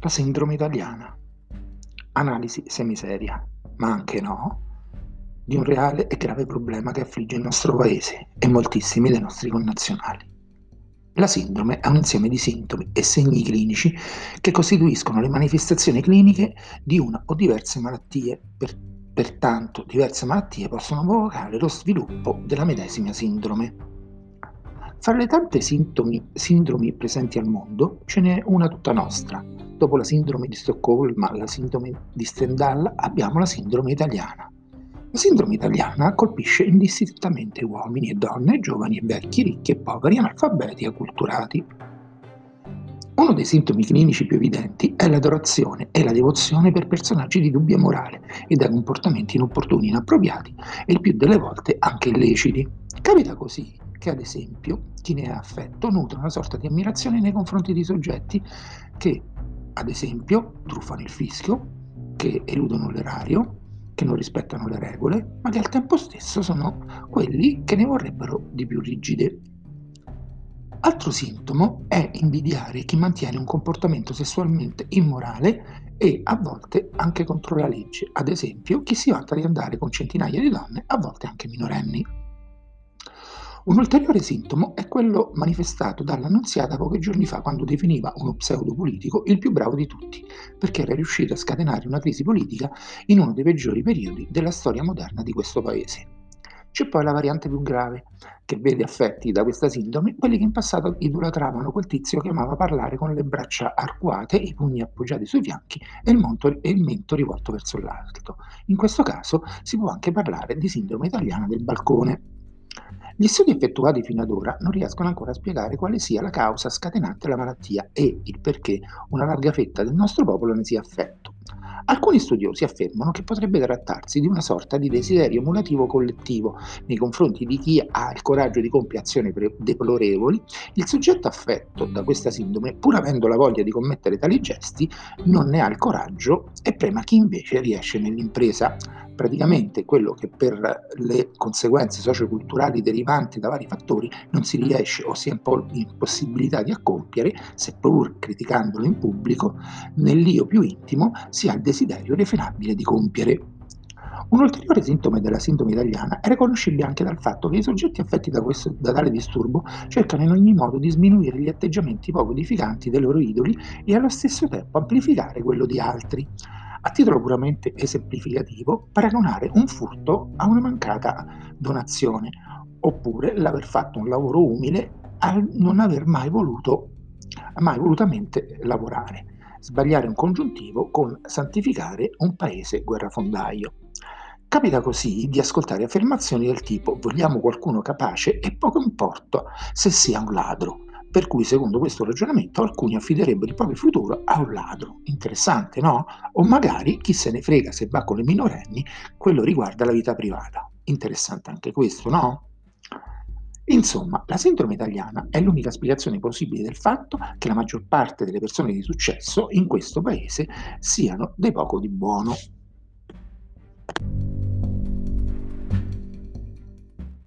La sindrome italiana. Analisi semiseria, ma anche no, di un reale e grave problema che affligge il nostro paese e moltissimi dei nostri connazionali. La sindrome è un insieme di sintomi e segni clinici che costituiscono le manifestazioni cliniche di una o diverse malattie. Per, pertanto, diverse malattie possono provocare lo sviluppo della medesima sindrome. Fra le tante sintomi, sindromi presenti al mondo, ce n'è una tutta nostra. Dopo la sindrome di Stoccolma, la sindrome di Stendhal, abbiamo la sindrome italiana. La sindrome italiana colpisce indistintamente uomini e donne, giovani e vecchi, ricchi e poveri, analfabeti e acculturati. Uno dei sintomi clinici più evidenti è l'adorazione e la devozione per personaggi di dubbia morale e da comportamenti inopportuni, inappropriati e il più delle volte anche illeciti. Capita così che ad esempio chi ne ha affetto nutre una sorta di ammirazione nei confronti di soggetti che ad esempio truffano il fischio, che eludono l'erario, che non rispettano le regole, ma che al tempo stesso sono quelli che ne vorrebbero di più rigide. Altro sintomo è invidiare chi mantiene un comportamento sessualmente immorale e a volte anche contro la legge, ad esempio chi si vanta di andare con centinaia di donne, a volte anche minorenni. Un ulteriore sintomo è quello manifestato dall'Annunziata pochi giorni fa quando definiva uno pseudo-politico il più bravo di tutti, perché era riuscito a scatenare una crisi politica in uno dei peggiori periodi della storia moderna di questo paese. C'è poi la variante più grave, che vede affetti da questa sindrome quelli che in passato idolatravano quel tizio che amava parlare con le braccia arcuate, i pugni appoggiati sui fianchi e il, monto, e il mento rivolto verso l'alto. In questo caso si può anche parlare di sindrome italiana del balcone. Gli studi effettuati fino ad ora non riescono ancora a spiegare quale sia la causa scatenante la malattia e il perché una larga fetta del nostro popolo ne sia affetto. Alcuni studiosi affermano che potrebbe trattarsi di una sorta di desiderio emulativo collettivo nei confronti di chi ha il coraggio di compiere azioni deplorevoli. Il soggetto affetto da questa sindrome, pur avendo la voglia di commettere tali gesti, non ne ha il coraggio e prema chi invece riesce nell'impresa praticamente quello che per le conseguenze socioculturali derivanti da vari fattori non si riesce o si è in possibilità di accompiere, seppur criticandolo in pubblico, nell'io più intimo si ha il desiderio irrefrenabile di compiere. Un ulteriore sintomo della sindrome italiana è riconoscibile anche dal fatto che i soggetti affetti da, questo, da tale disturbo cercano in ogni modo di sminuire gli atteggiamenti poco edificanti dei loro idoli e allo stesso tempo amplificare quello di altri a titolo puramente esemplificativo, paragonare un furto a una mancata donazione, oppure l'aver fatto un lavoro umile al non aver mai voluto, mai volutamente lavorare, sbagliare un congiuntivo con santificare un paese guerrafondaio. Capita così di ascoltare affermazioni del tipo vogliamo qualcuno capace e poco importa se sia un ladro, per cui, secondo questo ragionamento, alcuni affiderebbero il proprio futuro a un ladro. Interessante, no? O magari, chi se ne frega se va con le minorenni, quello riguarda la vita privata. Interessante anche questo, no? Insomma, la sindrome italiana è l'unica spiegazione possibile del fatto che la maggior parte delle persone di successo in questo paese siano dei poco di buono.